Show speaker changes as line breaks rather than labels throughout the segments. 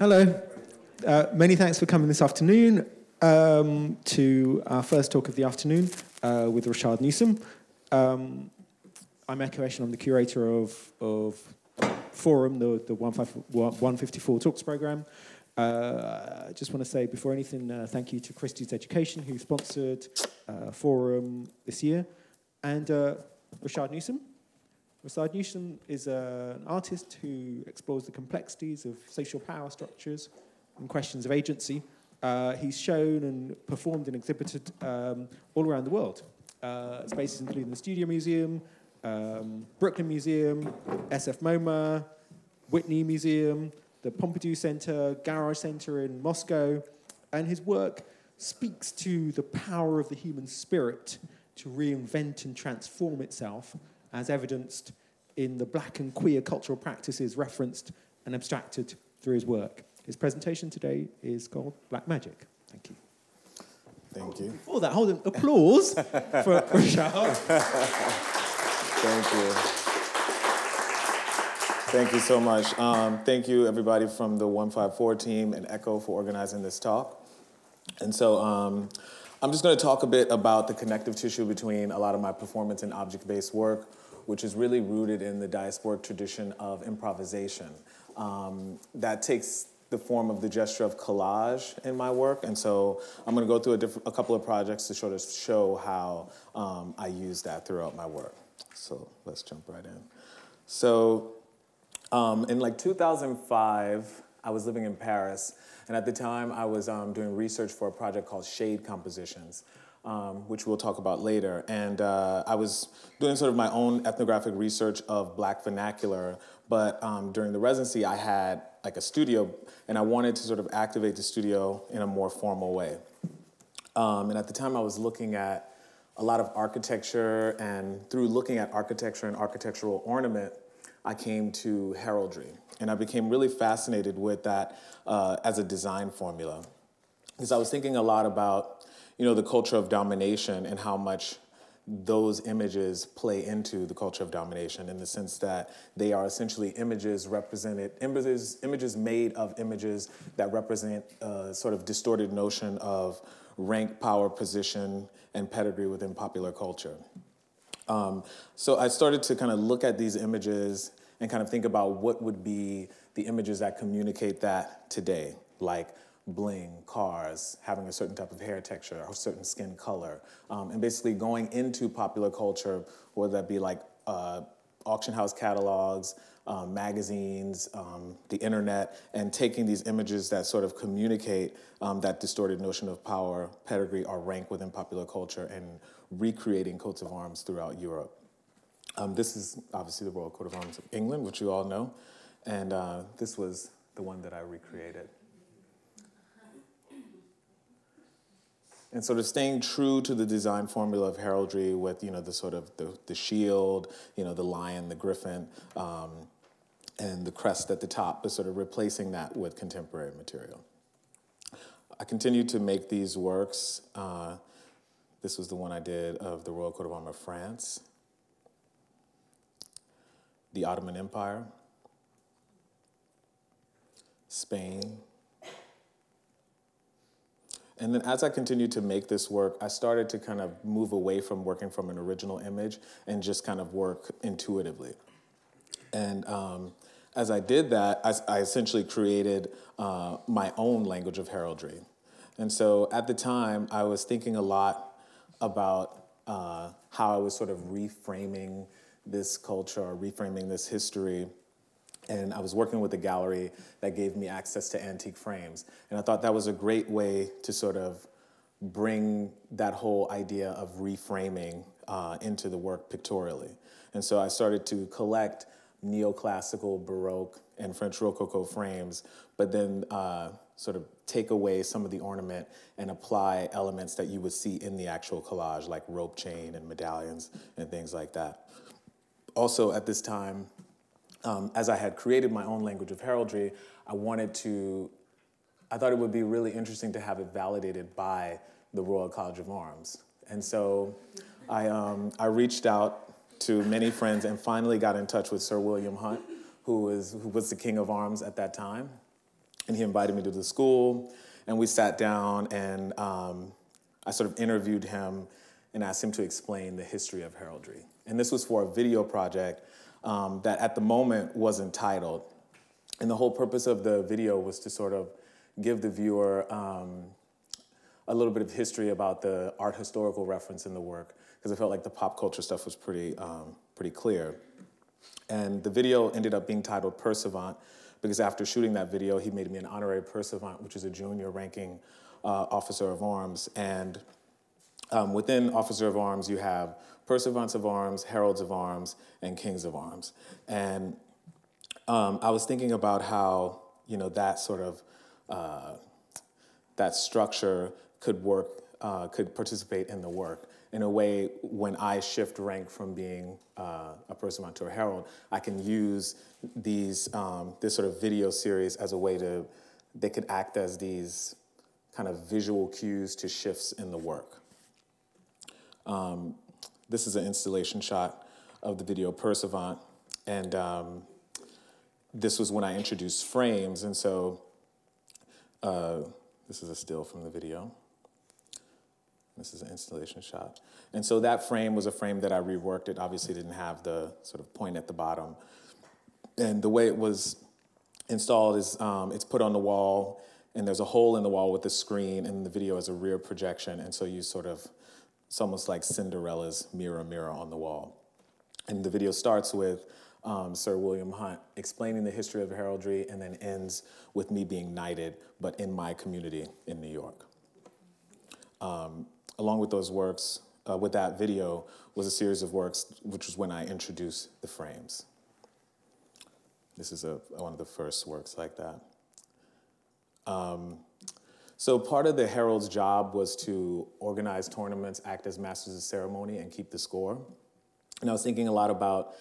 Hello. Uh, many thanks for coming this afternoon um, to our first talk of the afternoon uh, with Rashaad Newsome. Um, I'm Ekow Eshun, I'm the curator of, of Forum, the, the 154 Talks program. Uh, I just want to say before anything, uh, thank you to Christie's Education, who sponsored uh, Forum this year, and uh, Rashaad Newsome. Rashaad Newsome is uh, an artist who explores the complexities of social power structures and questions of agency. Uh, he's shown and performed and exhibited um, all around the world. Uh, spaces including the Studio Museum, um, Brooklyn Museum, SF MoMA, Whitney Museum, the Pompidou Center, Garage Center in Moscow. And his work speaks to the power of the human spirit to reinvent and transform itself as evidenced in the black and queer cultural practices referenced and abstracted through his work. His presentation today is called Black Magic. Thank you.
Thank you.
Before that, hold on. Applause for Rashaad.
Thank you. Thank you so much. Um, thank you, everybody from the 154 team and Ekow for organizing this talk. And so, um, I'm just going to talk a bit about the connective tissue between a lot of my performance and object based work, which is really rooted in the diasporic tradition of improvisation. Um, that takes the form of the gesture of collage in my work, and so I'm going to go through a, a, couple of projects to sort of show how um, I use that throughout my work. So let's jump right in. So um, in like 2005, I was living in Paris and at the time, I was um, doing research for a project called Shade Compositions, um, which we'll talk about later. And uh, I was doing sort of my own ethnographic research of Black vernacular. But um, during the residency, I had like a studio, and I wanted to sort of activate the studio in a more formal way. Um, and at the time, I was looking at a lot of architecture, and through looking at architecture and architectural ornament, I came to heraldry. And I became really fascinated with that uh, as a design formula. Because I was thinking a lot about, you know, the culture of domination and how much those images play into the culture of domination in the sense that they are essentially images represented, images, images made of images that represent a sort of distorted notion of rank, power, position, and pedigree within popular culture. Um, so I started to kind of look at these images and kind of think about what would be the images that communicate that today, like bling, cars, having a certain type of hair texture or certain skin color, um, and basically going into popular culture, whether that be like uh, auction house catalogs, um, magazines, um, the internet, and taking these images that sort of communicate um, that distorted notion of power, pedigree, or rank within popular culture and recreating coats of arms throughout Europe. Um, this is obviously the Royal Coat of Arms of England, which you all know, and uh, this was the one that I recreated. And sort of staying true to the design formula of heraldry with, you know, the sort of the, the shield, you know, the lion, the griffin, um, and the crest at the top, but sort of replacing that with contemporary material. I continued to make these works. Uh, this was the one I did of the Royal Coat of Arms of France the Ottoman Empire, Spain. And then as I continued to make this work, I started to kind of move away from working from an original image and just kind of work intuitively. And um, as I did that, I, I essentially created uh, my own language of heraldry. And so at the time, I was thinking a lot about uh, how I was sort of reframing this culture or reframing this history. And I was working with a gallery that gave me access to antique frames. And I thought that was a great way to sort of bring that whole idea of reframing uh, into the work pictorially. And so I started to collect neoclassical, Baroque, and French Rococo frames, but then uh, sort of take away some of the ornament and apply elements that you would see in the actual collage, like rope chain and medallions and things like that also at this time, um, as I had created my own language of heraldry, I wanted to, I thought it would be really interesting to have it validated by the Royal College of Arms. And so I, um, I reached out to many friends and finally got in touch with Sir William Hunt, who was, who was the King of Arms at that time. and he invited me to the school, and we sat down, and um, I sort of interviewed him and asked him to explain the history of heraldry. And this was for a video project um, that at the moment was entitled. And the whole purpose of the video was to sort of give the viewer um, a little bit of history about the art historical reference in the work, because I felt like the pop culture stuff was pretty, um, pretty clear. And the video ended up being titled Pursuivant, because after shooting that video, he made me an honorary Pursuivant, which is a junior ranking uh, officer of arms. And um, within officer of arms, you have pursuivants of arms, heralds of arms, and kings of arms. And um, I was thinking about how you know that sort of uh, that structure could work, uh, could participate in the work in a way. When I shift rank from being uh, a pursuivant to a herald, I can use these um, this sort of video series as a way to they could act as these kind of visual cues to shifts in the work. Um, this is an installation shot of the video Pursuivant, and um, this was when I introduced frames, and so uh, this is a still from the video. This is an installation shot. And so that frame was a frame that I reworked. It obviously didn't have the sort of point at the bottom. And the way it was installed is um, it's put on the wall, and there's a hole in the wall with a screen, and the video is a rear projection. And so you sort of it's almost like Cinderella's mirror, mirror on the wall. And the video starts with um, Sir William Hunt explaining the history of heraldry and then ends with me being knighted, but in my community in New York. Um, along with those works, uh, with that video, was a series of works, which was when I introduced the frames. This is a, one of the first works like that. Um, so part of the herald's job was to organize tournaments, act as masters of ceremony, and keep the score. And I was thinking a lot about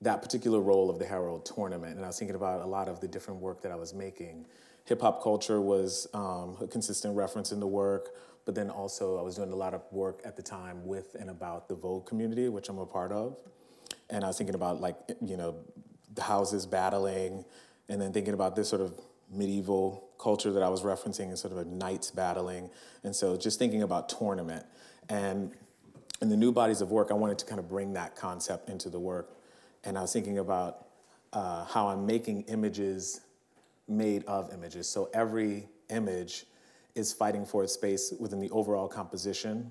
that particular role of the herald tournament, and I was thinking about a lot of the different work that I was making. Hip hop culture was um, a consistent reference in the work, but then also I was doing a lot of work at the time with and about the Vogue community, which I'm a part of. And I was thinking about like, you know, the houses battling, and then thinking about this sort of medieval culture that I was referencing and sort of a knights battling. And so just thinking about tournament. And in the new bodies of work, I wanted to kind of bring that concept into the work. And I was thinking about uh, how I'm making images made of images. So every image is fighting for its space within the overall composition.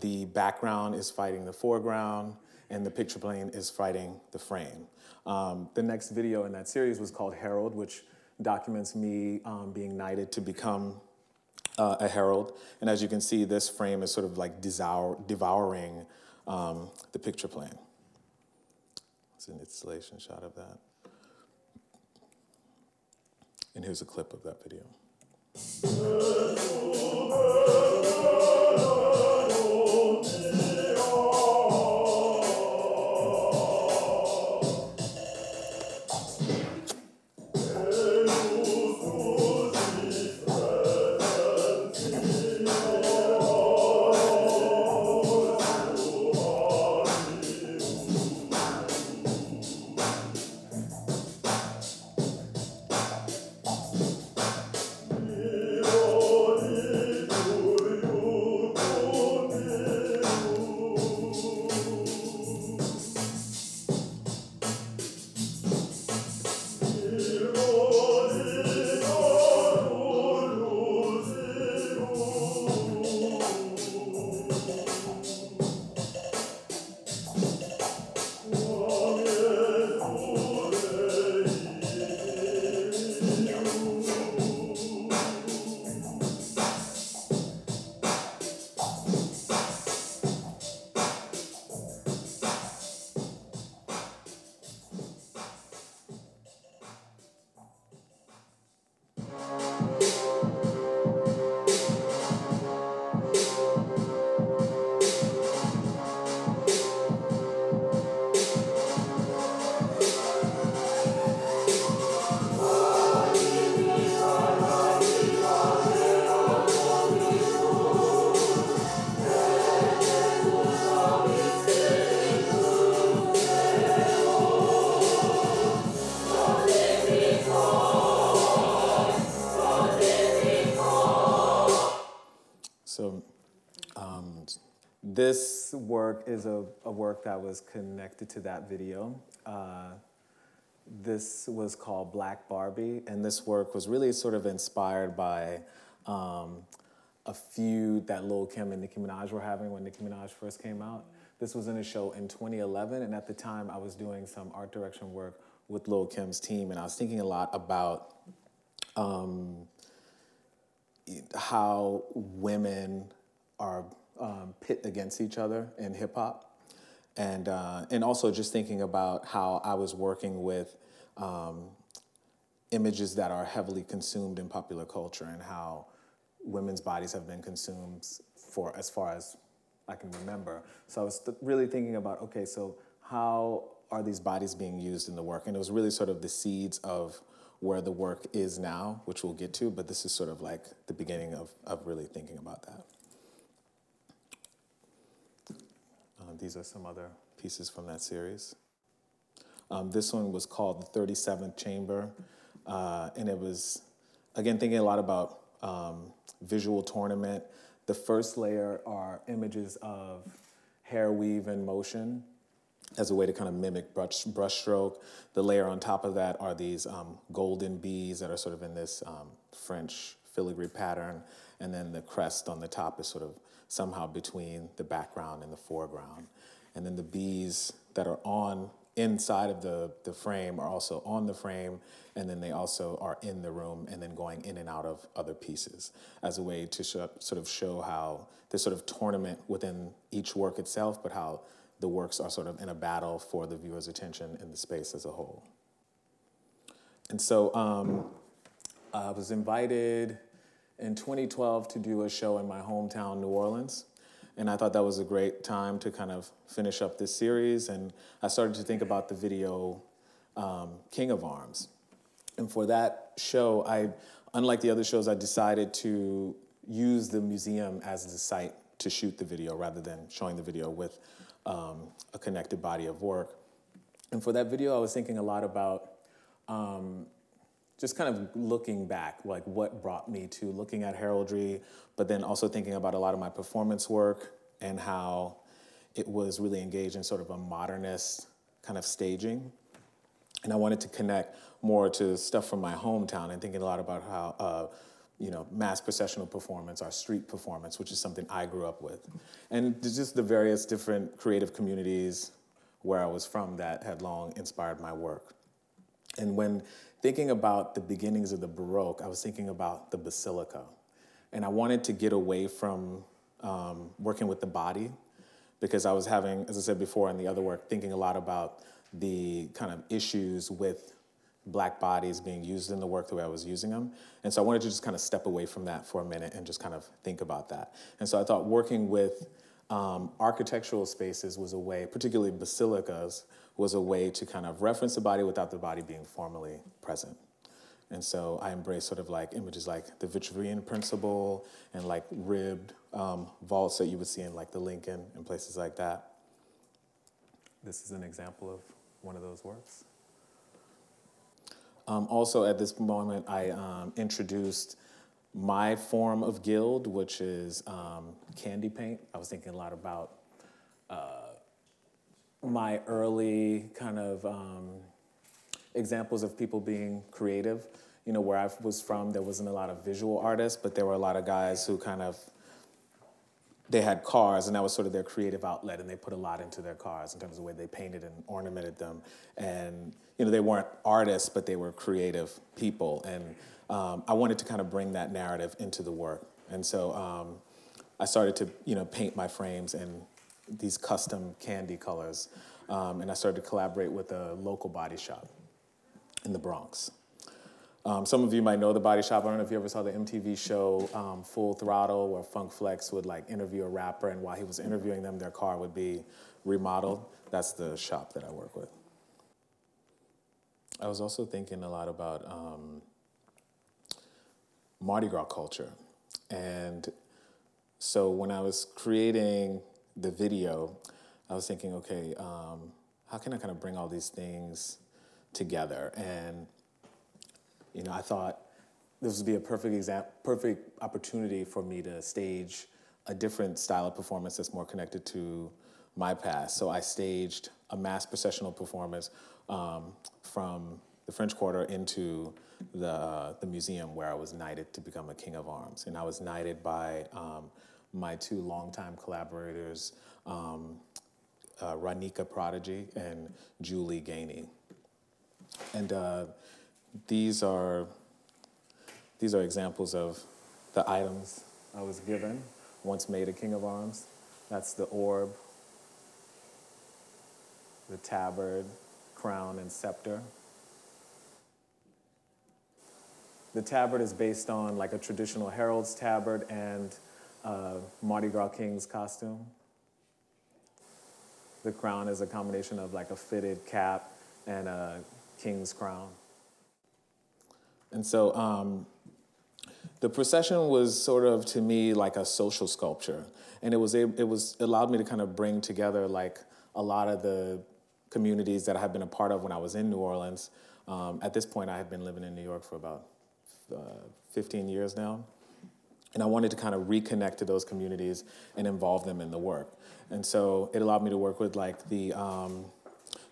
The background is fighting the foreground, and the picture plane is fighting the frame. Um, the next video in that series was called Herald, which documents me um, being knighted to become uh, a herald. And as you can see, this frame is sort of like devour, devouring um, the picture plane. It's an installation shot of that. And here's a clip of that video. This work is a, a work that was connected to that video. Uh, this was called Black Barbie, and this work was really sort of inspired by um, a feud that Lil Kim and Nicki Minaj were having when Nicki Minaj first came out. This was in a show in 2011, and at the time I was doing some art direction work with Lil Kim's team, and I was thinking a lot about um, how women are um, pit against each other in hip hop. And, uh, and also just thinking about how I was working with um, images that are heavily consumed in popular culture and how women's bodies have been consumed for as far as I can remember. So I was th- really thinking about okay, so how are these bodies being used in the work? And it was really sort of the seeds of where the work is now, which we'll get to, but this is sort of like the beginning of, of really thinking about that. Uh, these are some other pieces from that series. Um, this one was called the 37th Chamber, uh, and it was, again, thinking a lot about um, visual tournament. The first layer are images of hair weave in motion as a way to kind of mimic brush, brush stroke. The layer on top of that are these um, golden bees that are sort of in this um, French filigree pattern, and then the crest on the top is sort of somehow between the background and the foreground. And then the bees that are on inside of the, the frame are also on the frame, and then they also are in the room and then going in and out of other pieces as a way to sort of show how this sort of tournament within each work itself, but how the works are sort of in a battle for the viewer's attention in the space as a whole. And so um, I was invited in 2012 to do a show in my hometown, New Orleans. And I thought that was a great time to kind of finish up this series. And I started to think about the video um, King of Arms. And for that show, I, unlike the other shows, I decided to use the museum as the site to shoot the video rather than showing the video with um, a connected body of work. And for that video, I was thinking a lot about um, just kind of looking back, like what brought me to looking at heraldry, but then also thinking about a lot of my performance work and how it was really engaged in sort of a modernist kind of staging. And I wanted to connect more to stuff from my hometown and thinking a lot about how, uh, you know, mass processional performance, our street performance, which is something I grew up with. And just the various different creative communities where I was from that had long inspired my work. And when thinking about the beginnings of the Baroque, I was thinking about the basilica. And I wanted to get away from um, working with the body because I was having, as I said before in the other work, thinking a lot about the kind of issues with black bodies being used in the work the way I was using them. And so I wanted to just kind of step away from that for a minute and just kind of think about that. And so I thought working with um, architectural spaces was a way, particularly basilicas, was a way to kind of reference the body without the body being formally present. And so I embrace sort of like images like the Vitruvian principle and like ribbed um, vaults that you would see in like the Lincoln and places like that. This is an example of one of those works. Um, also, at this moment, I um, introduced my form of guild, which is um, candy paint. I was thinking a lot about uh, my early kind of um, examples of people being creative. You know, where I was from, there wasn't a lot of visual artists, but there were a lot of guys who kind of they had cars, and that was sort of their creative outlet, and they put a lot into their cars in terms of the way they painted and ornamented them. And you know, they weren't artists, but they were creative people, and um, I wanted to kind of bring that narrative into the work. And so um, I started to you know paint my frames in these custom candy colors, um, and I started to collaborate with a local body shop in the Bronx. Um, some of you might know the Body Shop. I don't know if you ever saw the MTV show um, Full Throttle, where Funk Flex would like interview a rapper, and while he was interviewing them, their car would be remodeled. That's the shop that I work with. I was also thinking a lot about um, Mardi Gras culture, and so when I was creating the video, I was thinking, okay, um, how can I kind of bring all these things together and you know, I thought this would be a perfect example, perfect opportunity for me to stage a different style of performance that's more connected to my past. So I staged a mass processional performance um, from the French Quarter into the, the museum where I was knighted to become a King of Arms. And I was knighted by um, my two longtime collaborators, um, uh, Ranika Prodigy and Julie Gainey. And uh, these are these are examples of the items I was given once made a King of Arms. That's the orb, the tabard, crown, and scepter. The tabard is based on like a traditional herald's tabard and uh, Mardi Gras King's costume. The crown is a combination of like a fitted cap and a king's crown. And so um, the procession was sort of to me like a social sculpture, and it was it was allowed me to kind of bring together like a lot of the communities that I had been a part of when I was in New Orleans. Um, at this point, I had been living in New York for about uh, 15 years now. And I wanted to kind of reconnect to those communities and involve them in the work. And so it allowed me to work with like the, um,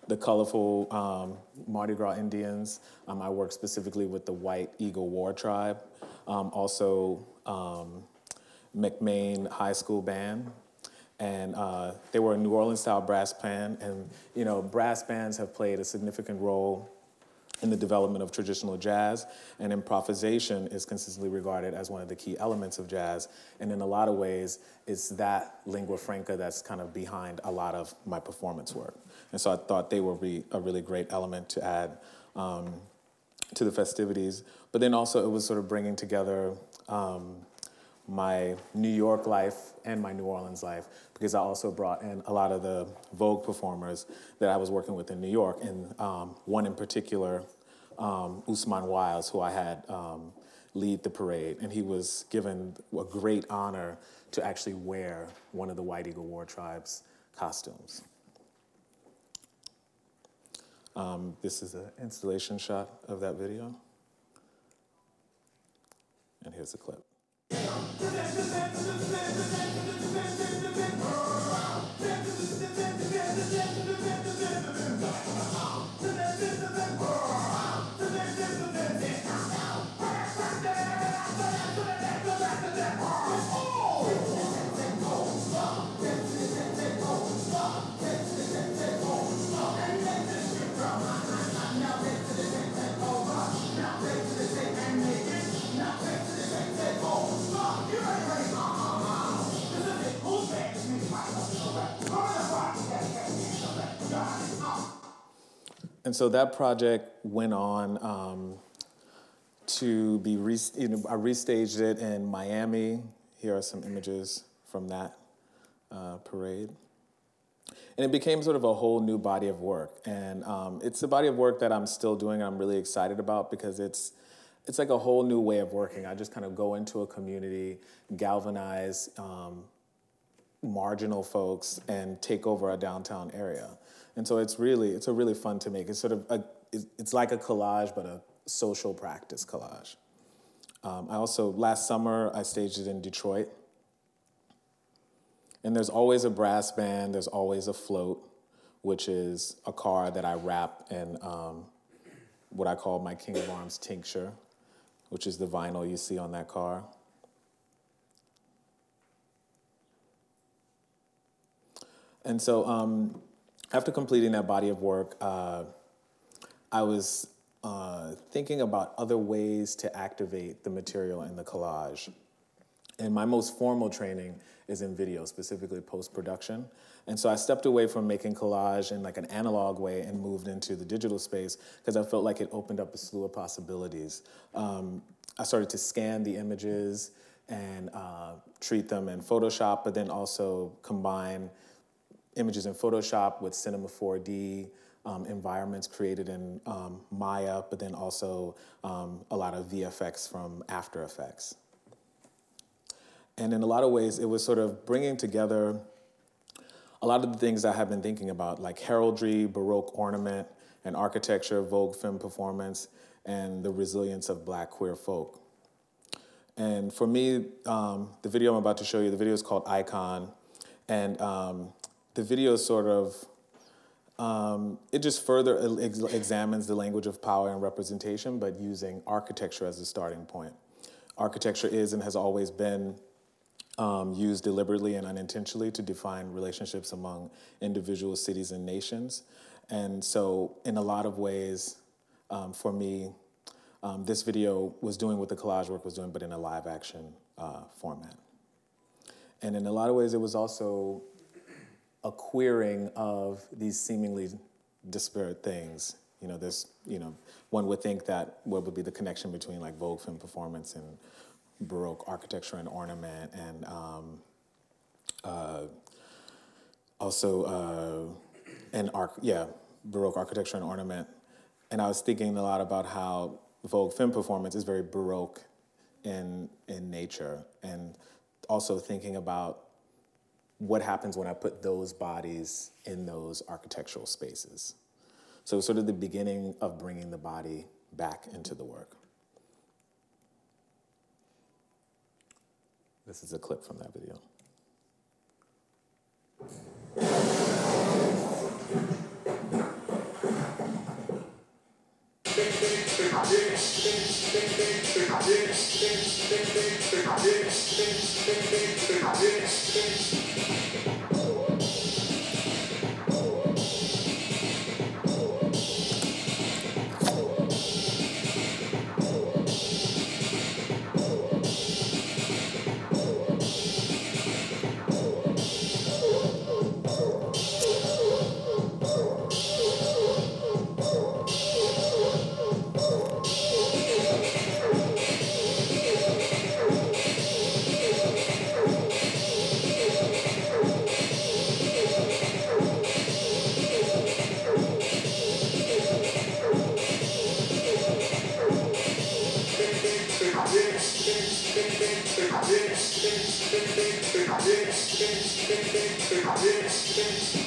the colorful um, Mardi Gras Indians. Um, I worked specifically with the White Eagle War Tribe. Um, also, um, McMain High School Band. And uh, they were a New Orleans style brass band. And, you know, brass bands have played a significant role in the development of traditional jazz, and improvisation is consistently regarded as one of the key elements of jazz. And in a lot of ways, it's that lingua franca that's kind of behind a lot of my performance work. And so I thought they would be a really great element to add um, to the festivities. But then also, it was sort of bringing together. Um, my New York life and my New Orleans life because I also brought in a lot of the Vogue performers that I was working with in New York, and um, one in particular, um, Usman Wiles, who I had um, lead the parade, and he was given a great honor to actually wear one of the White Eagle War Tribe's costumes. Um, this is an installation shot of that video. And here's the clip. And so that project went on um, to be, re- you know, I restaged it in Miami. Here are some images from that uh, parade. And it became sort of a whole new body of work. And um, it's a body of work that I'm still doing, I'm really excited about because it's, it's like a whole new way of working. I just kind of go into a community, galvanize um, marginal folks, and take over a downtown area. And so it's really, it's a really fun to make. It's sort of, a, it's like a collage, but a social practice collage. Um, I also, last summer, I staged it in Detroit. And there's always a brass band, there's always a float, which is a car that I wrap in um, what I call my King of Arms tincture, which is the vinyl you see on that car. And so um, after completing that body of work, uh, I was uh, thinking about other ways to activate the material in the collage. And my most formal training is in video, specifically post production. And so I stepped away from making collage in like an analog way and moved into the digital space because I felt like it opened up a slew of possibilities. Um, I started to scan the images and uh, treat them in Photoshop, but then also combine images in Photoshop with Cinema 4D, um, environments created in um, Maya, but then also um, a lot of VFX from After Effects. And in a lot of ways, it was sort of bringing together a lot of the things I have been thinking about, like heraldry, Baroque ornament, and architecture, Vogue femme performance, and the resilience of black queer folk. And for me, um, the video I'm about to show you, the video is called Icon. And um, the video sort of, um, it just further ex- examines the language of power and representation, but using architecture as a starting point. Architecture is and has always been um, used deliberately and unintentionally to define relationships among individuals, cities, and nations. And so, in a lot of ways, um, for me, um, this video was doing what the collage work was doing, but in a live action uh, format. And in a lot of ways, it was also a queering of these seemingly disparate things. You know, this, you know, one would think that what would be the connection between like Vogue femme performance and Baroque architecture and ornament, and um, uh, also uh, and arc, yeah, Baroque architecture and ornament. And I was thinking a lot about how Vogue femme performance is very Baroque in in nature, and also thinking about what happens when I put those bodies in those architectural spaces. So, sort of the beginning of bringing the body back into the work. This is a clip from that video. So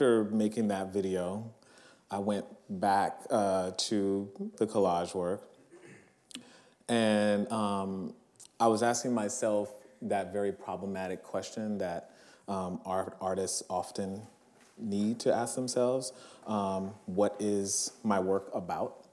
after making that video, I went back uh, to the collage work, and um, I was asking myself that very problematic question that um, art artists often need to ask themselves: um, What is my work about?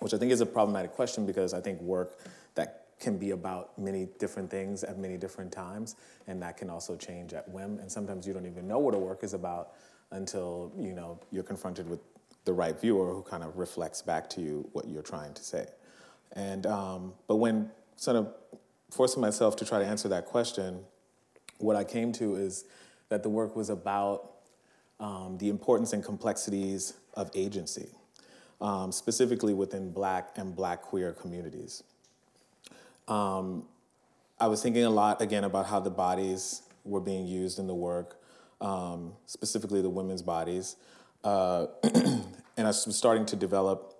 Which I think is a problematic question because I think work that can be about many different things at many different times, and that can also change at whim. And sometimes you don't even know what a work is about until you know you're confronted with the right viewer who kind of reflects back to you what you're trying to say. And um, but when sort of forcing myself to try to answer that question, what I came to is that the work was about um, the importance and complexities of agency, um, specifically within Black and Black queer communities. Um, I was thinking a lot again about how the bodies were being used in the work, um, specifically the women's bodies. Uh, and I was starting to develop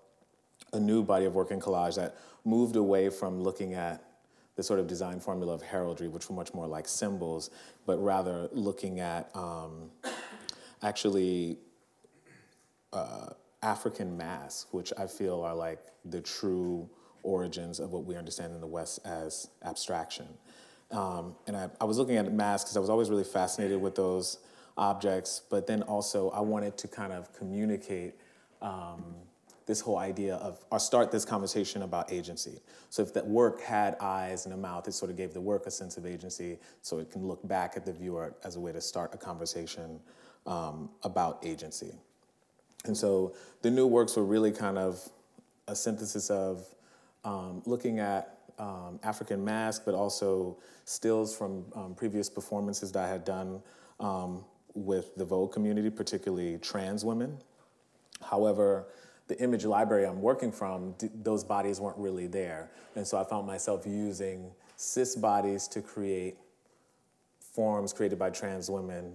a new body of work in collage that moved away from looking at the sort of design formula of heraldry, which were much more like symbols, but rather looking at um, actually uh, African masks, which I feel are like the true origins of what we understand in the West as abstraction. Um, and I, I, was looking at masks because I was always really fascinated with those objects, but then also I wanted to kind of communicate um, this whole idea of, or start this conversation about agency. So if that work had eyes and a mouth, it sort of gave the work a sense of agency, so it can look back at the viewer as a way to start a conversation um, about agency. And so the new works were really kind of a synthesis of um, looking at um, African masks, but also stills from um, previous performances that I had done um, with the Vogue community, particularly trans women. However, the image library I'm working from, d- those bodies weren't really there. And so I found myself using cis bodies to create forms created by trans women,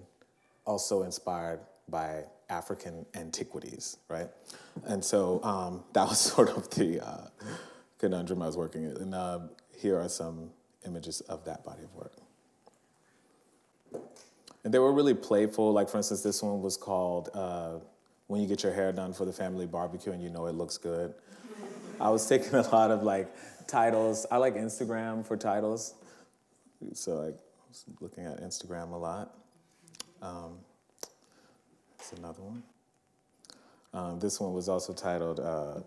also inspired by African antiquities, right? And so um, that was sort of the uh, conundrum I was working in. And uh, here are some images of that body of work. And they were really playful. Like, for instance, this one was called uh, When You Get Your Hair Done for the Family Barbecue and You Know It Looks Good. I was taking a lot of like titles. I like Instagram for titles. So I was looking at Instagram a lot. Um, that's another one. Um, this one was also titled uh,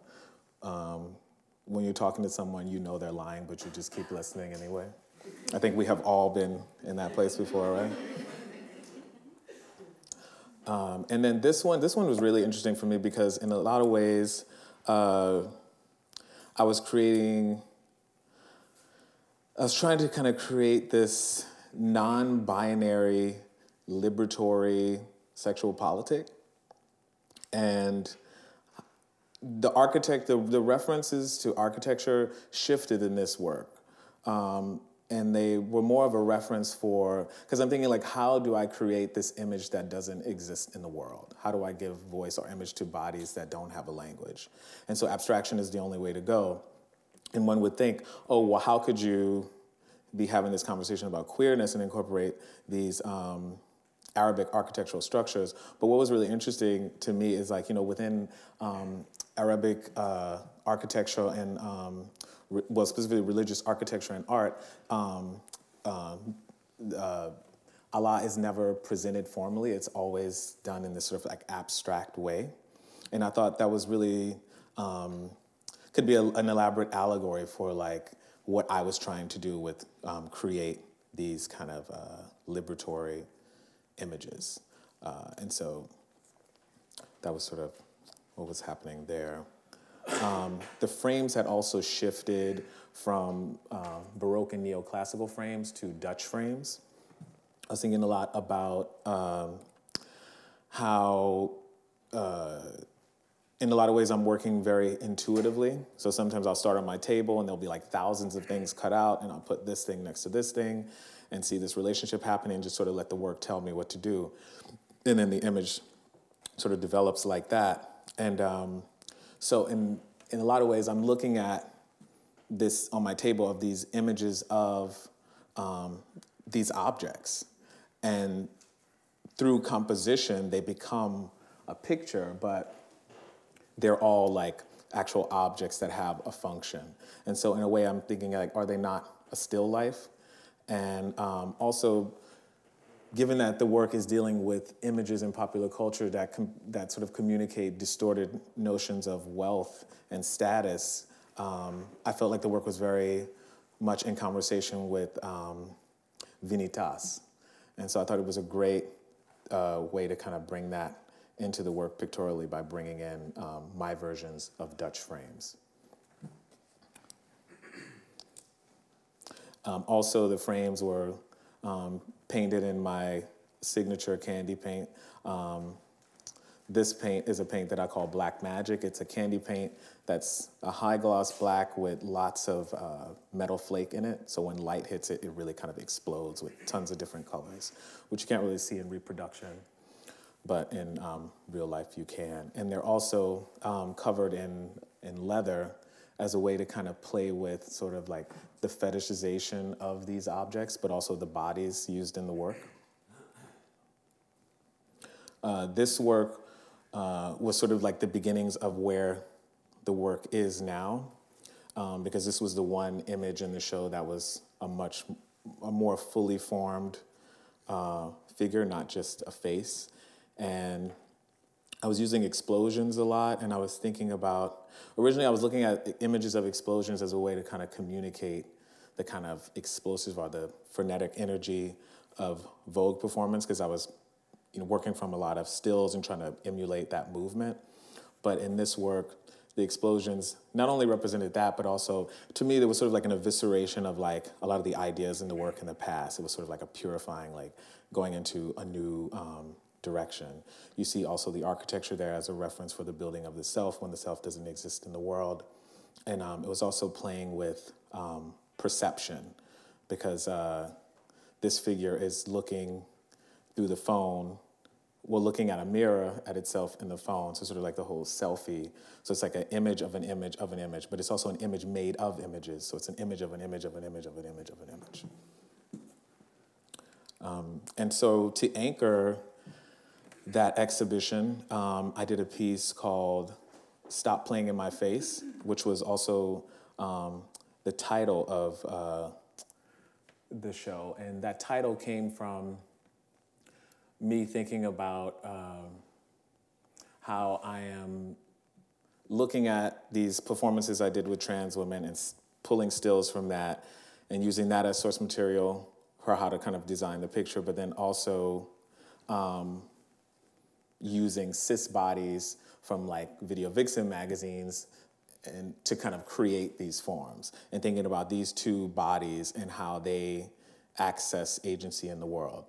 um, When You're Talking to Someone, You Know They're Lying, but you just keep listening anyway. I think we have all been in that place before, right? Um, and then this one, this one was really interesting for me because in a lot of ways, uh, I was creating, I was trying to kind of create this non-binary, liberatory sexual politic. And the architect, the, the references to architecture shifted in this work. Um, and they were more of a reference for, because I'm thinking like, how do I create this image that doesn't exist in the world? How do I give voice or image to bodies that don't have a language? And so abstraction is the only way to go. And one would think, oh, well, how could you be having this conversation about queerness and incorporate these um, Arabic architectural structures. But what was really interesting to me is like, you know, within um, Arabic uh, architecture and, um, re- well, specifically religious architecture and art, um, um, uh, Allah is never presented formally. It's always done in this sort of like abstract way. And I thought that was really, um, could be a, an elaborate allegory for like what I was trying to do with um, create these kind of uh, liberatory images. Uh, and so that was sort of what was happening there. Um, the frames had also shifted from uh, Baroque and neoclassical frames to Dutch frames. I was thinking a lot about um, how, uh, in a lot of ways, I'm working very intuitively. So sometimes I'll start on my table and there'll be like thousands of things cut out, and I'll put this thing next to this thing and see this relationship happening, and just sort of let the work tell me what to do. And then the image sort of develops like that. And um, so, in, in a lot of ways, I'm looking at this on my table of these images of um, these objects. And through composition, they become a picture, but they're all like actual objects that have a function. And so, in a way, I'm thinking like, are they not a still life? And um, also, given that the work is dealing with images in popular culture that, com- that sort of communicate distorted notions of wealth and status, um, I felt like the work was very much in conversation with um, Vanitas. And so I thought it was a great uh, way to kind of bring that into the work pictorially by bringing in um, my versions of Dutch frames. Um, also, the frames were um, painted in my signature candy paint. Um, this paint is a paint that I call Black Magic. It's a candy paint that's a high gloss black with lots of uh, metal flake in it. So when light hits it, it really kind of explodes with tons of different colors, which you can't really see in reproduction, but in um, real life you can. And they're also um, covered in, in leather as a way to kind of play with sort of like the fetishization of these objects, but also the bodies used in the work. Uh, this work uh, was sort of like the beginnings of where the work is now, um, because this was the one image in the show that was a much a more fully formed uh, figure, not just a face. And I was using explosions a lot, and I was thinking about originally I was looking at images of explosions as a way to kind of communicate the kind of explosive or the frenetic energy of Vogue performance because I was you know, working from a lot of stills and trying to emulate that movement. But in this work, the explosions not only represented that, but also to me there was sort of like an evisceration of like a lot of the ideas in the work in the past. It was sort of like a purifying, like going into a new um, direction. You see also the architecture there as a reference for the building of the self when the self doesn't exist in the world, and um, it was also playing with um, perception because uh, this figure is looking through the phone well, looking at a mirror at itself in the phone. So sort of like the whole selfie. So it's like an image of an image of an image, but it's also an image made of images. So it's an image of an image of an image of an image of an image. Um, and so to anchor that exhibition, um, I did a piece called "Stop Playing in My Face," which was also um, the title of uh, the show, and that title came from me thinking about um, how I am looking at these performances I did with trans women and pulling stills from that and using that as source material for how to kind of design the picture, but then also um, using cis bodies from like Video Vixen magazines and to kind of create these forms and thinking about these two bodies and how they access agency in the world.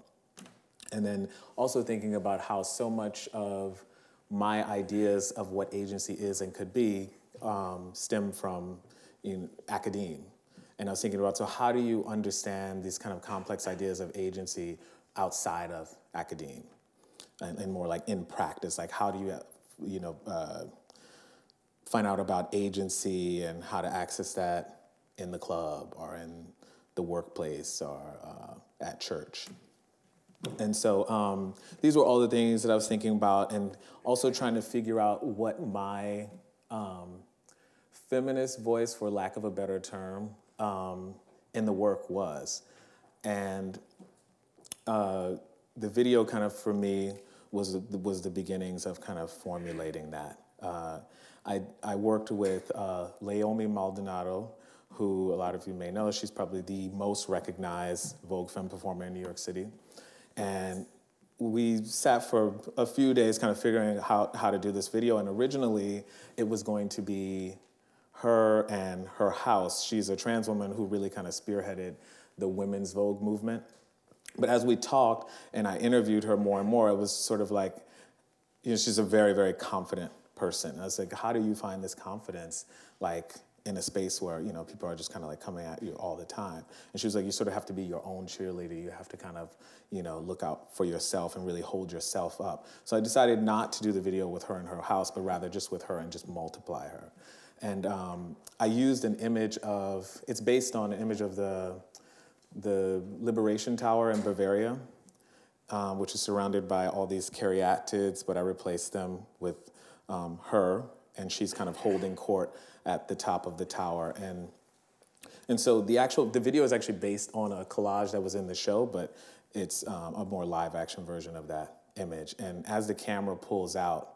And then also thinking about how so much of my ideas of what agency is and could be um, stem from know, academe. And I was thinking about so how do you understand these kind of complex ideas of agency outside of academe and, and more like in practice? Like how do you you know uh, find out about agency and how to access that in the club or in the workplace or uh, at church? And so um, these were all the things that I was thinking about, and also trying to figure out what my um, feminist voice, for lack of a better term, um, in the work was. And uh, the video kind of for me was, was the beginnings of kind of formulating that. Uh, I, I worked with uh, Leiomy Maldonado, who a lot of you may know. She's probably the most recognized Vogue femme performer in New York City. And we sat for a few days kind of figuring how, how to do this video. And originally, it was going to be her and her house. She's a trans woman who really kind of spearheaded the women's Vogue movement. But as we talked and I interviewed her more and more, it was sort of like, you know, she's a very, very confident person. I was like, how do you find this confidence? Like, in a space where you know people are just kind of like coming at you all the time and she was like you sort of have to be your own cheerleader you have to kind of you know look out for yourself and really hold yourself up so i decided not to do the video with her in her house but rather just with her and just multiply her and um, i used an image of it's based on an image of the the liberation tower in bavaria um, which is surrounded by all these caryatids but i replaced them with um, her and she's kind of holding court at the top of the tower. And and so the actual the video is actually based on a collage that was in the show, but it's um, a more live action version of that image. And as the camera pulls out,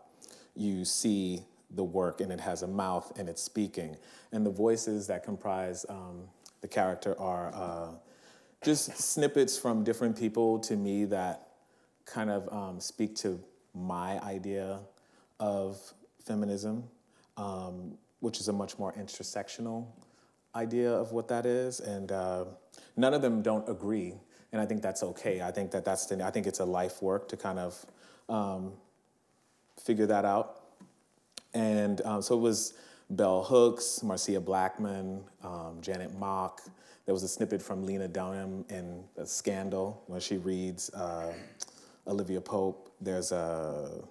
you see the work, and it has a mouth and it's speaking. And the voices that comprise um, the character are uh, just snippets from different people to me that kind of um, speak to my idea of feminism. Um, which is a much more intersectional idea of what that is. And uh, none of them don't agree. And I think that's okay. I think that that's the, I think it's a life work to kind of um, figure that out. And um, so it was Bell Hooks, Marcia Blackman, um, Janet Mock. There was a snippet from Lena Dunham in Scandal where she reads uh, Olivia Pope. There's a,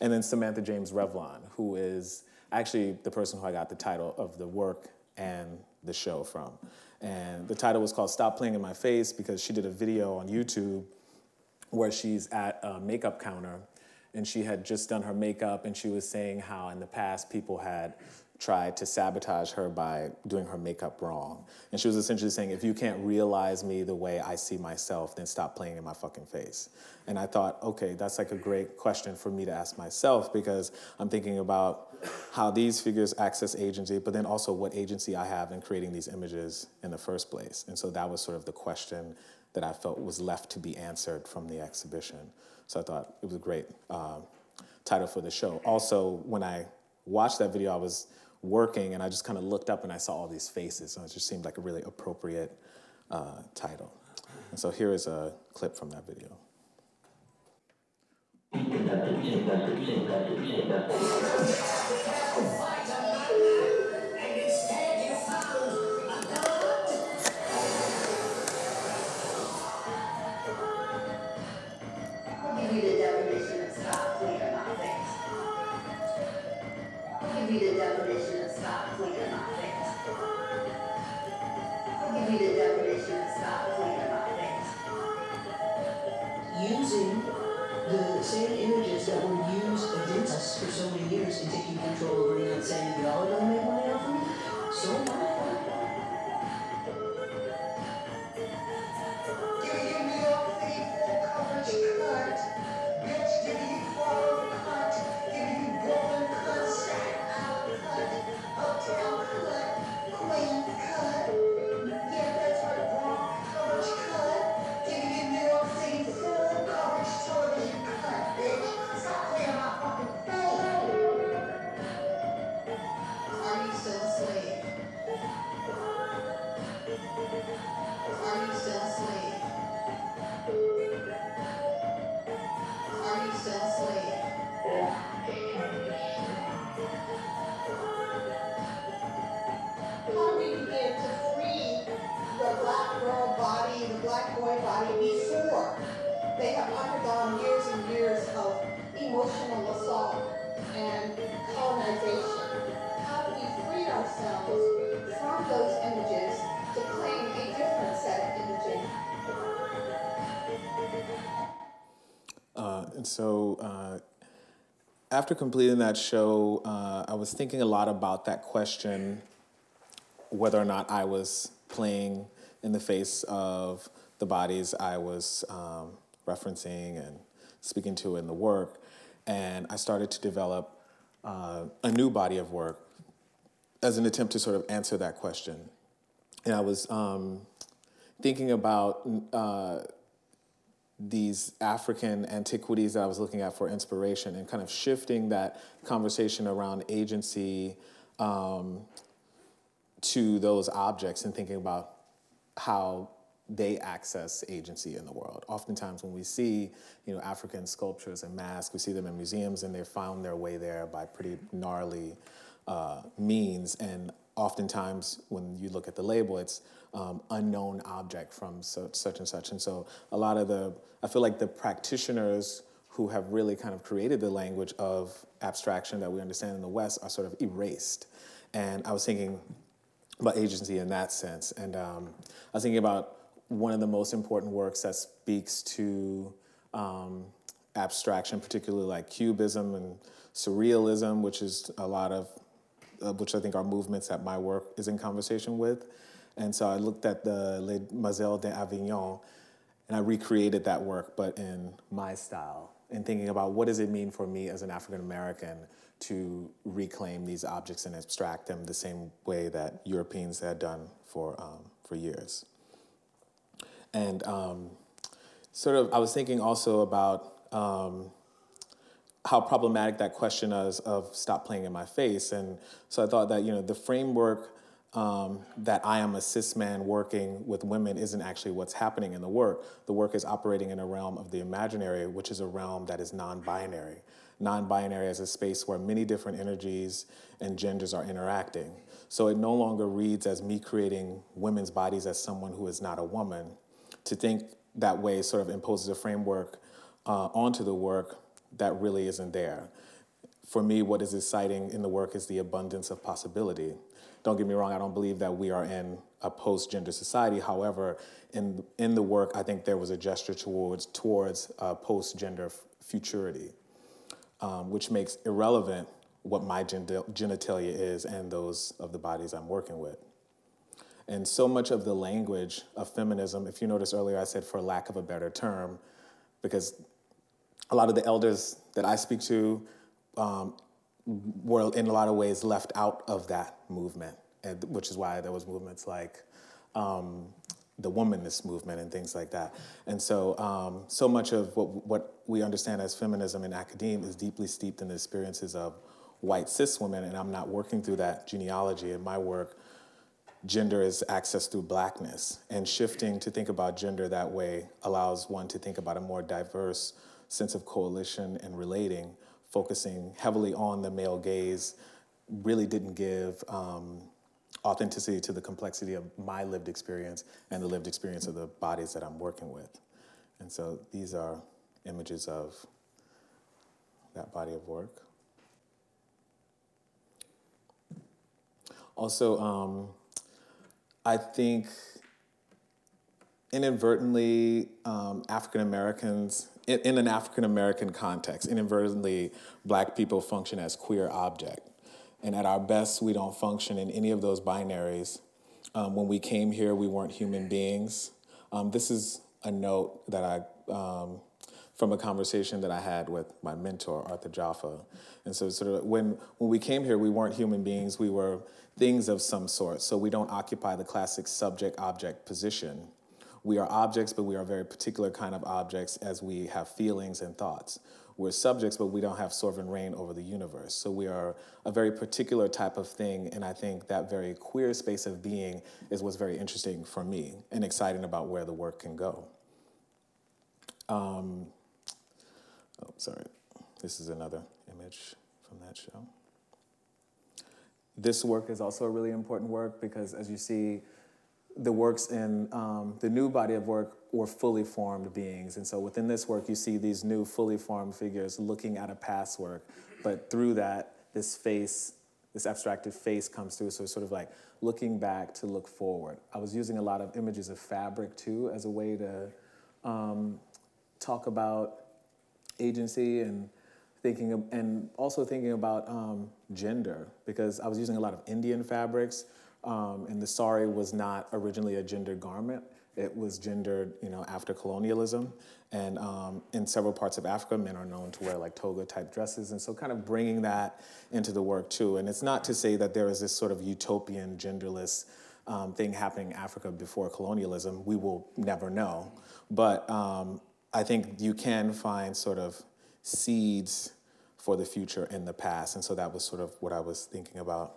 and then Samantha James Revlon, who is actually the person who I got the title of the work and the show from. And the title was called Stop Playing in My Face because she did a video on YouTube where she's at a makeup counter and she had just done her makeup and she was saying how in the past people had tried to sabotage her by doing her makeup wrong. And she was essentially saying, if you can't realize me the way I see myself, then stop playing in my fucking face. And I thought, okay, that's like a great question for me to ask myself because I'm thinking about how these figures access agency, but then also what agency I have in creating these images in the first place. And so that was sort of the question that I felt was left to be answered from the exhibition. So I thought it was a great uh, title for the show. Also, when I watched that video, I was working and I just kind of looked up and I saw all these faces. And it just seemed like a really appropriate uh, title. And so here is a clip from that video. after completing that show, uh, I was thinking a lot about that question whether or not I was playing in the face of the bodies I was um, referencing and speaking to in the work. And I started to develop uh, a new body of work as an attempt to sort of answer that question. And I was um, thinking about uh, these African antiquities that I was looking at for inspiration and kind of shifting that conversation around agency um, to those objects and thinking about how they access agency in the world. Oftentimes, when we see, you know, African sculptures and masks, we see them in museums, and they've found their way there by pretty gnarly uh, means. And oftentimes, when you look at the label, it's um, unknown object from such, such and such. And so a lot of the, I feel like the practitioners who have really kind of created the language of abstraction that we understand in the West are sort of erased. And I was thinking about agency in that sense. And um, I was thinking about one of the most important works that speaks to um, abstraction, particularly like cubism and surrealism, which is a lot of, uh, which I think are movements that my work is in conversation with. And so I looked at the Les Demoiselles d'Avignon and I recreated that work, but in my style, and thinking about what does it mean for me as an African American to reclaim these objects and abstract them the same way that Europeans had done for, um, for years. And um, sort of, I was thinking also about um, how problematic that question is of stop playing in my face. And so I thought that, you know, the framework um, that I am a cis man working with women isn't actually what's happening in the work. The work is operating in a realm of the imaginary, which is a realm that is non binary. Non binary is a space where many different energies and genders are interacting. So it no longer reads as me creating women's bodies as someone who is not a woman. To think that way sort of imposes a framework uh, onto the work that really isn't there. For me, what is exciting in the work is the abundance of possibility. Don't get me wrong, I don't believe that we are in a post gender society. However, in, in the work, I think there was a gesture towards, towards uh, post gender futurity, um, which makes irrelevant what my genitalia is and those of the bodies I'm working with. And so much of the language of feminism, if you notice earlier, I said for lack of a better term, because a lot of the elders that I speak to um, were in a lot of ways left out of that movement, and, which is why there was movements like um, the womanist movement and things like that. And so, um, so much of what, what we understand as feminism in academia is deeply steeped in the experiences of white cis women, and I'm not working through that genealogy in my work. Gender is accessed through blackness, and shifting to think about gender that way allows one to think about a more diverse sense of coalition and relating focusing heavily on the male gaze really didn't give um, authenticity to the complexity of my lived experience and the lived experience of the bodies that I'm working with. And so these are images of that body of work. Also, um, I think inadvertently, um, African Americans in, an African American context, inadvertently, black people function as queer object. And at our best, we don't function in any of those binaries. Um, when we came here, we weren't human beings. Um, this is a note that I, um, from a conversation that I had with my mentor, Arthur Jafa. And so, sort of, when, when we came here, we weren't human beings, we were things of some sort. So, we don't occupy the classic subject object position we are objects, but we are very particular kind of objects as we have feelings and thoughts. We're subjects, but we don't have sovereign reign over the universe. So we are a very particular type of thing, and I think that very queer space of being is what's very interesting for me and exciting about where the work can go. Um, oh, sorry. This is another image from that show. This work is also a really important work because, as you see, the works in um, the new body of work were fully formed beings. And so within this work, you see these new fully formed figures looking at a past work. But through that, this face, this abstracted face comes through. So it's sort of like looking back to look forward. I was using a lot of images of fabric too as a way to um, talk about agency and thinking of, and also thinking about um, gender because I was using a lot of Indian fabrics um, and the sari was not originally a gendered garment. It was gendered, you know, after colonialism. And um, in several parts of Africa, men are known to wear like toga type dresses. And so kind of bringing that into the work too. And it's not to say that there is this sort of utopian genderless um, thing happening in Africa before colonialism. We will never know. But um, I think you can find sort of seeds for the future in the past. And so that was sort of what I was thinking about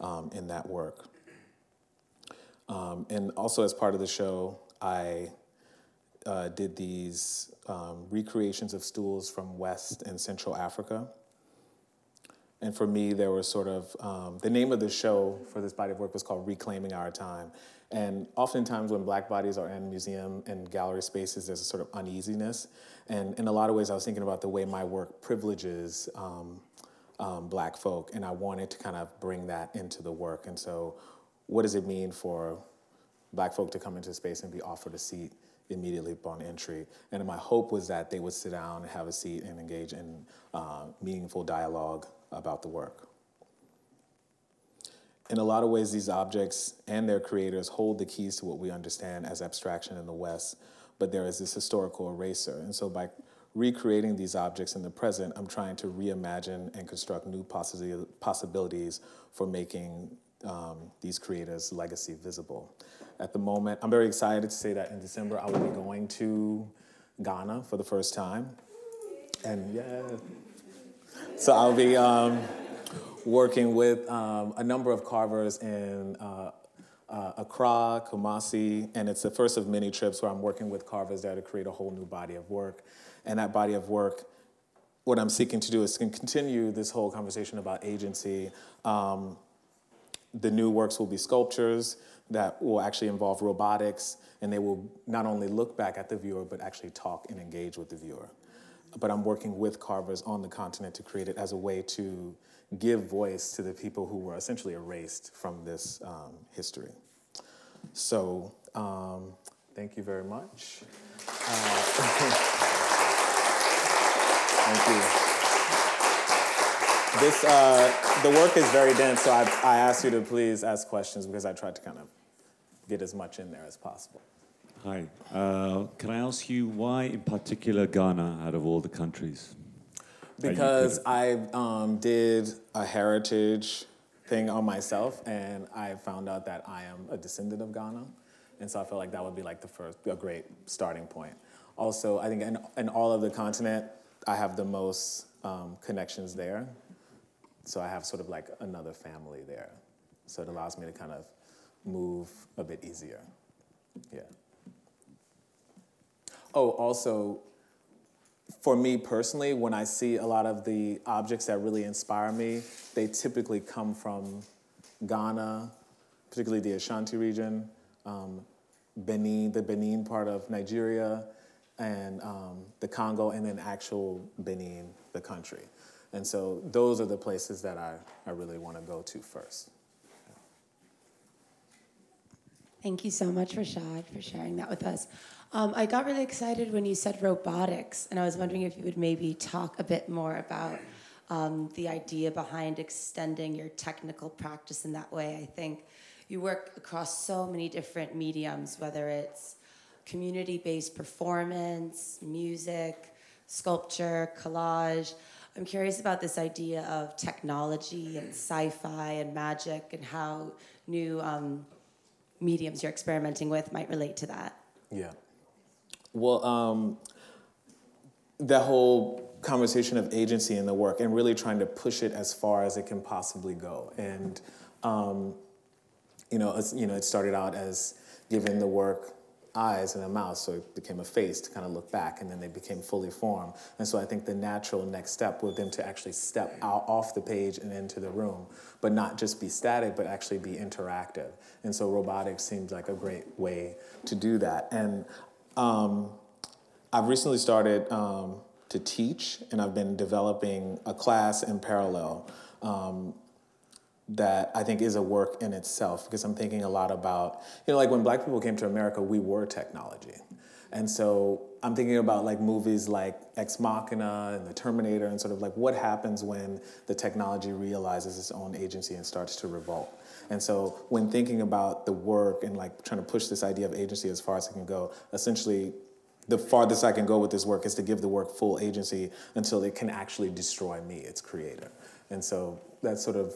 um, in that work. Um, and also, as part of the show, I uh, did these um, recreations of stools from West and Central Africa. And for me, there was sort of um, the name of the show for this body of work was called Reclaiming Our Time. And oftentimes, when black bodies are in museum and gallery spaces, there's a sort of uneasiness. And in a lot of ways, I was thinking about the way my work privileges um, um, black folk, and I wanted to kind of bring that into the work. And so, what does it mean for black folk to come into space and be offered a seat immediately upon entry? And my hope was that they would sit down and have a seat and engage in uh, meaningful dialogue about the work. In a lot of ways, these objects and their creators hold the keys to what we understand as abstraction in the West, but there is this historical eraser. And so, by recreating these objects in the present, I'm trying to reimagine and construct new possi- possibilities for making um, these creators' legacy visible. At the moment, I'm very excited to say that in December I will be going to Ghana for the first time. And yeah, so I'll be um, working with um, a number of carvers in uh, uh, Accra, Kumasi, and it's the first of many trips where I'm working with carvers there to create a whole new body of work. And that body of work, what I'm seeking to do is to continue this whole conversation about agency. Um, the new works will be sculptures that will actually involve robotics, and they will not only look back at the viewer, but actually talk and engage with the viewer. But I'm working with carvers on the continent to create it as a way to give voice to the people who were essentially erased from this um, history. So, um, thank you very much. Uh, thank you. This, uh, the work is very dense, so I, I asked you to please ask questions because I tried to kind of get as much in there as possible.
Hi. Uh, can I ask you why, in particular, Ghana out of all the countries?
Because I um, did a heritage thing on myself, and I found out that I am a descendant of Ghana, and so I felt like that would be like the first, a great starting point. Also, I think in, in all of the continent, I have the most um, connections there, so I have sort of like another family there. So it allows me to kind of move a bit easier. Yeah. Oh, also, for me personally, when I see a lot of the objects that really inspire me, they typically come from Ghana, particularly the Ashanti region, um, Benin, the Benin part of Nigeria, and um, the Congo, and then actual Benin, the country. And so those are the places that I, I really want to go to first.
Thank you so much, Rashaad, for sharing that with us. Um, I got really excited when you said robotics, and I was wondering if you would maybe talk a bit more about um, the idea behind extending your technical practice in that way. I think you work across so many different mediums, whether it's community based performance, music, sculpture, collage. I'm curious about this idea of technology and sci fi and magic and how new um, mediums you're experimenting with might relate to that.
Yeah. Well, um, that whole conversation of agency in the work and really trying to push it as far as it can possibly go. And, um, you know, you know, it started out as giving the work eyes and a mouth, so it became a face to kind of look back, and then they became fully formed. And so I think the natural next step was them to actually step out off the page and into the room, but not just be static, but actually be interactive. And so robotics seems like a great way to do that. And um, I've recently started um, to teach, and I've been developing a class in parallel. Um, that I think is a work in itself because I'm thinking a lot about, you know, like when black people came to America, we were technology. And so I'm thinking about like movies like Ex Machina and The Terminator and sort of like what happens when the technology realizes its own agency and starts to revolt. And so when thinking about the work and like trying to push this idea of agency as far as it can go, essentially the farthest I can go with this work is to give the work full agency until it can actually destroy me, its creator. And so that's sort of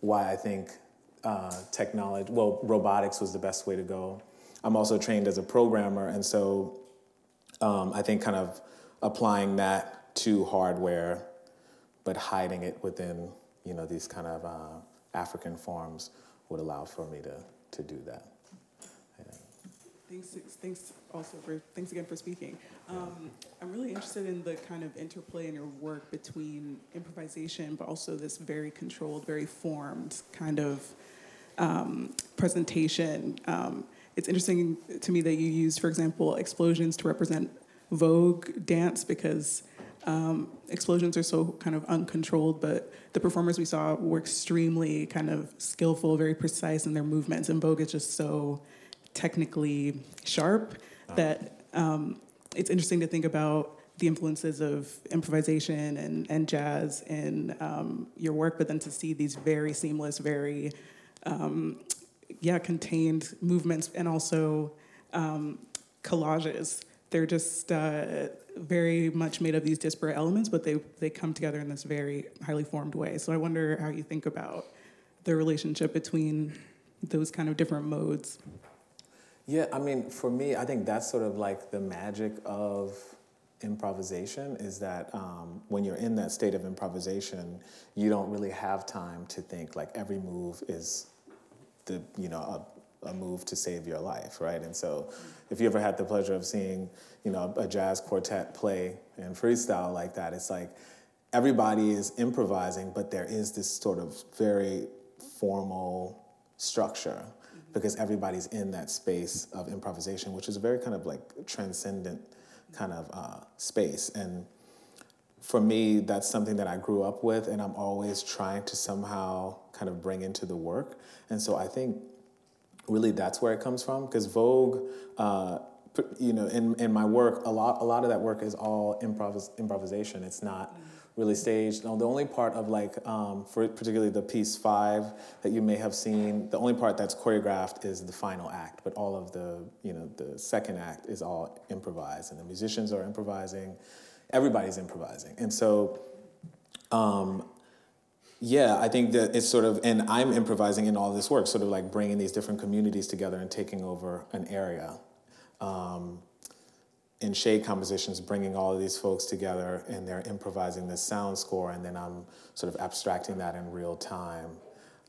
why I think uh, technology, well, robotics was the best way to go. I'm also trained as a programmer, and so um, I think kind of applying that to hardware, but hiding it within you know these kind of uh, African forms would allow for me to to do that.
Thanks, thanks also for thanks again for speaking. Um, I'm really interested in the kind of interplay in your work between improvisation, but also this very controlled, very formed kind of um, presentation. Um, it's interesting to me that you use, for example, explosions to represent Vogue dance because um, explosions are so kind of uncontrolled, but the performers we saw were extremely kind of skillful, very precise in their movements, and Vogue is just so technically sharp that um, it's interesting to think about the influences of improvisation and, and jazz in um, your work, but then to see these very seamless, very um, yeah, contained movements and also um, collages. They're just uh, very much made of these disparate elements, but they, they come together in this very highly formed way. So I wonder how you think about the relationship between those kind of different modes.
Yeah, I mean, for me, I think that's sort of like the magic of improvisation is that um, when you're in that state of improvisation, you don't really have time to think like every move is the you know a, a move to save your life, right? And so, if you ever had the pleasure of seeing you know a jazz quartet play and freestyle like that, it's like everybody is improvising, but there is this sort of very formal structure because everybody's in that space of improvisation, which is a very kind of like transcendent kind of uh, space. And for me, that's something that I grew up with, and I'm always trying to somehow kind of bring into the work. And so I think really that's where it comes from, because Vogue, uh, you know, in, in my work, a lot a lot of that work is all improvis- improvisation. It's not really staged. No, the only part of like, um, for particularly the piece five that you may have seen, the only part that's choreographed is the final act, but all of the, you know, the second act is all improvised, and the musicians are improvising, everybody's improvising, and so. Um, yeah, I think that it's sort of, and I'm improvising in all this work, sort of like bringing these different communities together and taking over an area. Um, in shade compositions bringing all of these folks together and they're improvising this sound score and then i'm sort of abstracting that in real time.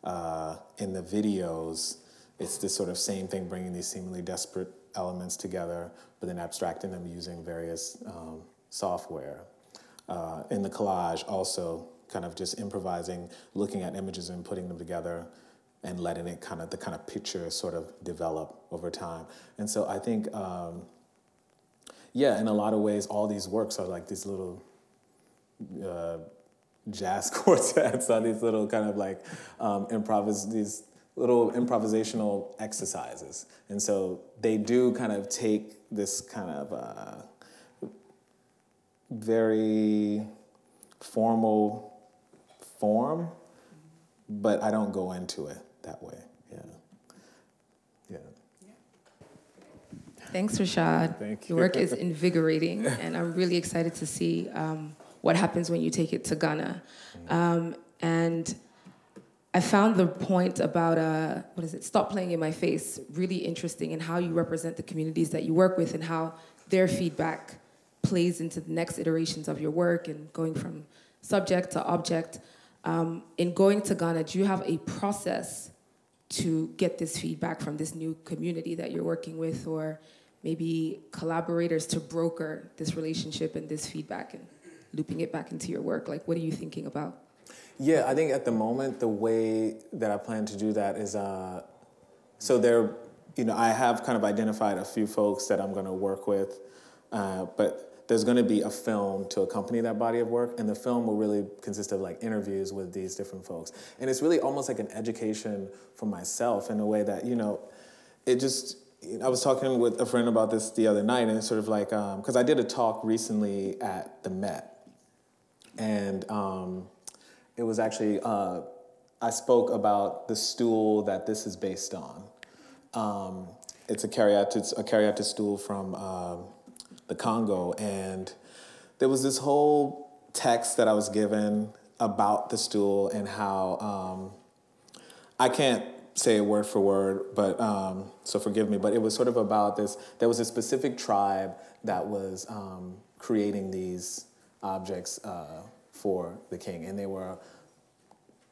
Uh, in the videos it's this sort of same thing bringing these seemingly desperate elements together but then abstracting them using various um, software. Uh, in the collage also kind of just improvising looking at images and putting them together and letting it kind of the kind of picture sort of develop over time. And so i think um, yeah, in a lot of ways, all these works are like these little uh, jazz quartets, are these little kind of like um, improvis these little improvisational exercises, and so they do kind of take this kind of uh, very formal form, but I don't go into it that way. Yeah. Yeah.
Thanks, Rashaad.
Thank
Your work is invigorating, and I'm really excited to see um, what happens when you take it to Ghana. Um, and I found the point about uh, what is it? Stop playing in my face really interesting, and how you represent the communities that you work with, and how their feedback plays into the next iterations of your work, and going from subject to object. Um, in going to Ghana, do you have a process to get this feedback from this new community that you're working with, or maybe collaborators to broker this relationship and this feedback and looping it back into your work? Like, what are you thinking about?
Yeah, I think at the moment, the way that I plan to do that is uh, so there, you know, I have kind of identified a few folks that I'm going to work with, uh, but there's going to be a film to accompany that body of work, and the film will really consist of like interviews with these different folks. And it's really almost like an education for myself in a way that, you know, it just, I was talking with a friend about this the other night, and it's sort of like because um, I did a talk recently at the Met, and um, it was actually uh, I spoke about the stool that this is based on. Um, it's a caryatid, a caryatid stool from um, the Congo, and there was this whole text that I was given about the stool and how um, I can't say it word for word, but um, so forgive me. But it was sort of about this. There was a specific tribe that was um, creating these objects uh, for the king, and they were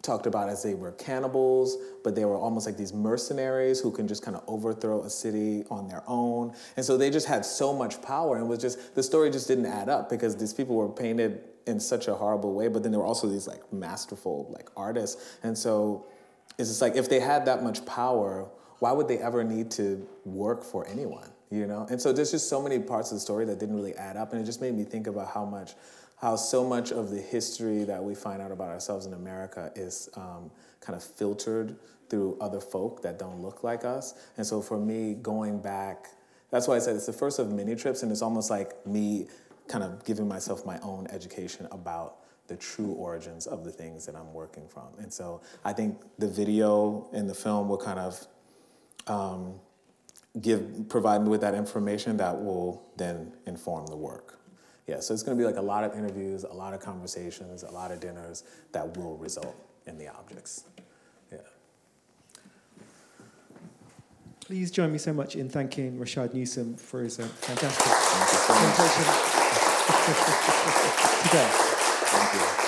talked about as they were cannibals, but they were almost like these mercenaries who can just kind of overthrow a city on their own. And so they just had so much power, and was just the story just didn't add up because these people were painted in such a horrible way, but then there were also these like masterful like artists, and so it's just like if they had that much power, why would they ever need to work for anyone? You know? And so there's just so many parts of the story that didn't really add up. And it just made me think about how much, how so much of the history that we find out about ourselves in America is um, kind of filtered through other folk that don't look like us. And so for me, going back, that's why I said it's the first of many trips, and it's almost like me kind of giving myself my own education about the true origins of the things that I'm working from. And so I think the video and the film will kind of um, give provide me with that information that will then inform the work. Yeah, so it's going to be like a lot of interviews, a lot of conversations, a lot of dinners that will result in the objects. Yeah.
Please join me so much in thanking Rashaad Newsome for his uh, fantastic presentation. today.
Thank you.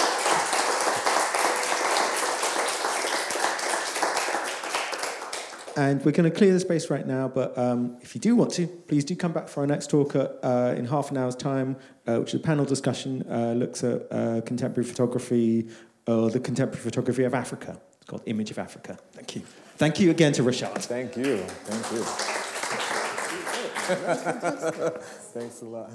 And we're going to clear the space right now, but um, if you do want to, please do come back for our next talk uh, in half an hour's time, uh, which is a panel discussion, uh, looks at uh, contemporary photography, or the contemporary photography of Africa. It's called Image of Africa. Thank you. Thank you again to Rashaad.
Thank you. Thank you. Thanks a lot.